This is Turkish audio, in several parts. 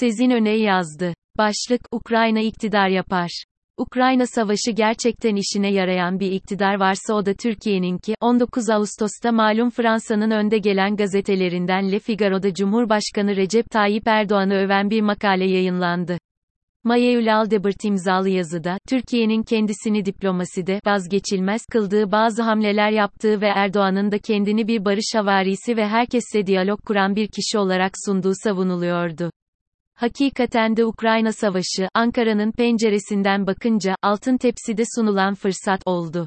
Sezin Öney yazdı. Başlık, Ukrayna iktidar yapar. Ukrayna savaşı gerçekten işine yarayan bir iktidar varsa o da Türkiye'ninki. 19 Ağustos'ta malum Fransa'nın önde gelen gazetelerinden Le Figaro'da Cumhurbaşkanı Recep Tayyip Erdoğan'ı öven bir makale yayınlandı. Maya Aldebert imzalı yazıda, Türkiye'nin kendisini diplomaside vazgeçilmez kıldığı bazı hamleler yaptığı ve Erdoğan'ın da kendini bir barış havarisi ve herkesle diyalog kuran bir kişi olarak sunduğu savunuluyordu. Hakikaten de Ukrayna Savaşı, Ankara'nın penceresinden bakınca, altın tepside sunulan fırsat oldu.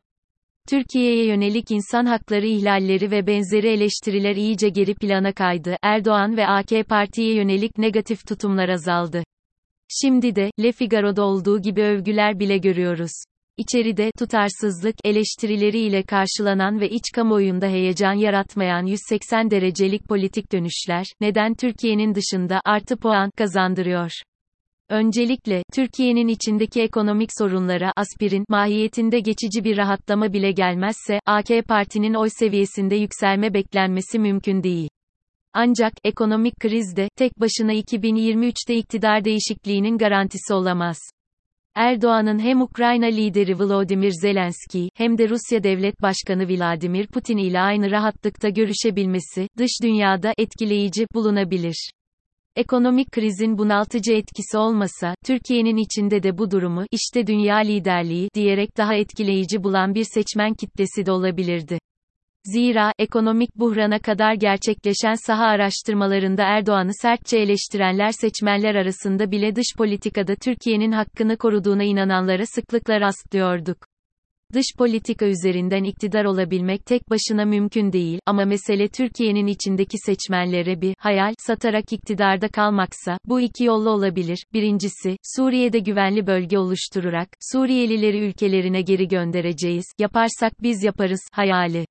Türkiye'ye yönelik insan hakları ihlalleri ve benzeri eleştiriler iyice geri plana kaydı. Erdoğan ve AK Parti'ye yönelik negatif tutumlar azaldı. Şimdi de, Le Figaro'da olduğu gibi övgüler bile görüyoruz. İçeride, tutarsızlık, eleştirileriyle karşılanan ve iç kamuoyunda heyecan yaratmayan 180 derecelik politik dönüşler, neden Türkiye'nin dışında, artı puan, kazandırıyor? Öncelikle, Türkiye'nin içindeki ekonomik sorunlara, aspirin, mahiyetinde geçici bir rahatlama bile gelmezse, AK Parti'nin oy seviyesinde yükselme beklenmesi mümkün değil. Ancak, ekonomik kriz de, tek başına 2023'te iktidar değişikliğinin garantisi olamaz. Erdoğan'ın hem Ukrayna lideri Volodymyr Zelenski, hem de Rusya Devlet Başkanı Vladimir Putin ile aynı rahatlıkta görüşebilmesi, dış dünyada etkileyici bulunabilir. Ekonomik krizin bunaltıcı etkisi olmasa, Türkiye'nin içinde de bu durumu, işte dünya liderliği, diyerek daha etkileyici bulan bir seçmen kitlesi de olabilirdi. Zira, ekonomik buhrana kadar gerçekleşen saha araştırmalarında Erdoğan'ı sertçe eleştirenler seçmenler arasında bile dış politikada Türkiye'nin hakkını koruduğuna inananlara sıklıkla rastlıyorduk. Dış politika üzerinden iktidar olabilmek tek başına mümkün değil, ama mesele Türkiye'nin içindeki seçmenlere bir hayal satarak iktidarda kalmaksa, bu iki yolla olabilir. Birincisi, Suriye'de güvenli bölge oluşturarak, Suriyelileri ülkelerine geri göndereceğiz, yaparsak biz yaparız, hayali.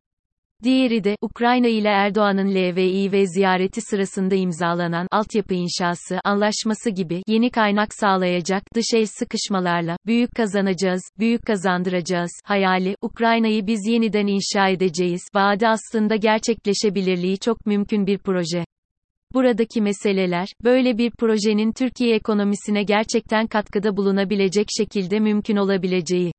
Diğeri de, Ukrayna ile Erdoğan'ın LVİ ziyareti sırasında imzalanan altyapı inşası anlaşması gibi yeni kaynak sağlayacak dış el sıkışmalarla büyük kazanacağız, büyük kazandıracağız hayali Ukrayna'yı biz yeniden inşa edeceğiz vaadi aslında gerçekleşebilirliği çok mümkün bir proje. Buradaki meseleler, böyle bir projenin Türkiye ekonomisine gerçekten katkıda bulunabilecek şekilde mümkün olabileceği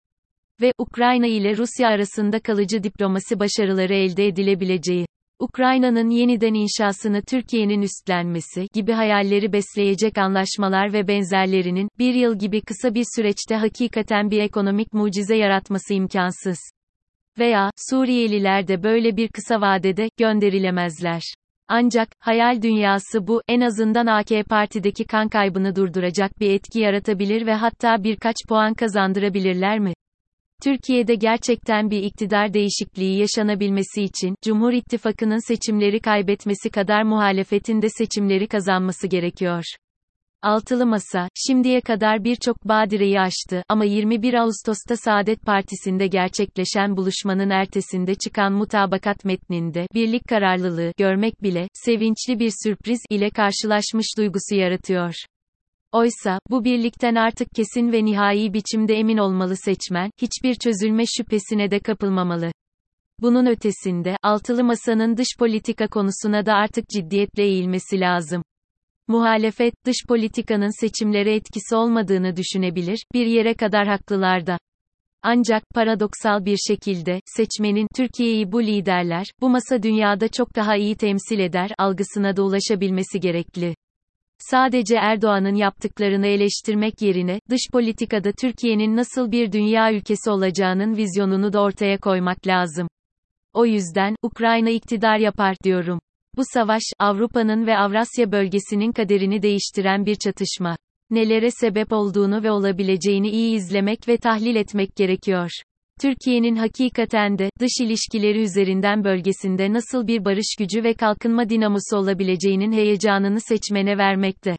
ve Ukrayna ile Rusya arasında kalıcı diplomasi başarıları elde edilebileceği. Ukrayna'nın yeniden inşasını Türkiye'nin üstlenmesi gibi hayalleri besleyecek anlaşmalar ve benzerlerinin, bir yıl gibi kısa bir süreçte hakikaten bir ekonomik mucize yaratması imkansız. Veya, Suriyeliler de böyle bir kısa vadede, gönderilemezler. Ancak, hayal dünyası bu, en azından AK Parti'deki kan kaybını durduracak bir etki yaratabilir ve hatta birkaç puan kazandırabilirler mi? Türkiye'de gerçekten bir iktidar değişikliği yaşanabilmesi için, Cumhur İttifakı'nın seçimleri kaybetmesi kadar muhalefetin de seçimleri kazanması gerekiyor. Altılı Masa, şimdiye kadar birçok badireyi aştı ama 21 Ağustos'ta Saadet Partisi'nde gerçekleşen buluşmanın ertesinde çıkan mutabakat metninde, birlik kararlılığı, görmek bile, sevinçli bir sürpriz ile karşılaşmış duygusu yaratıyor. Oysa, bu birlikten artık kesin ve nihai biçimde emin olmalı seçmen, hiçbir çözülme şüphesine de kapılmamalı. Bunun ötesinde, altılı masanın dış politika konusuna da artık ciddiyetle eğilmesi lazım. Muhalefet, dış politikanın seçimlere etkisi olmadığını düşünebilir, bir yere kadar haklılarda. Ancak, paradoksal bir şekilde, seçmenin, Türkiye'yi bu liderler, bu masa dünyada çok daha iyi temsil eder, algısına da ulaşabilmesi gerekli. Sadece Erdoğan'ın yaptıklarını eleştirmek yerine, dış politikada Türkiye'nin nasıl bir dünya ülkesi olacağının vizyonunu da ortaya koymak lazım. O yüzden, Ukrayna iktidar yapar, diyorum. Bu savaş, Avrupa'nın ve Avrasya bölgesinin kaderini değiştiren bir çatışma. Nelere sebep olduğunu ve olabileceğini iyi izlemek ve tahlil etmek gerekiyor. Türkiye'nin hakikaten de, dış ilişkileri üzerinden bölgesinde nasıl bir barış gücü ve kalkınma dinamosu olabileceğinin heyecanını seçmene vermekte.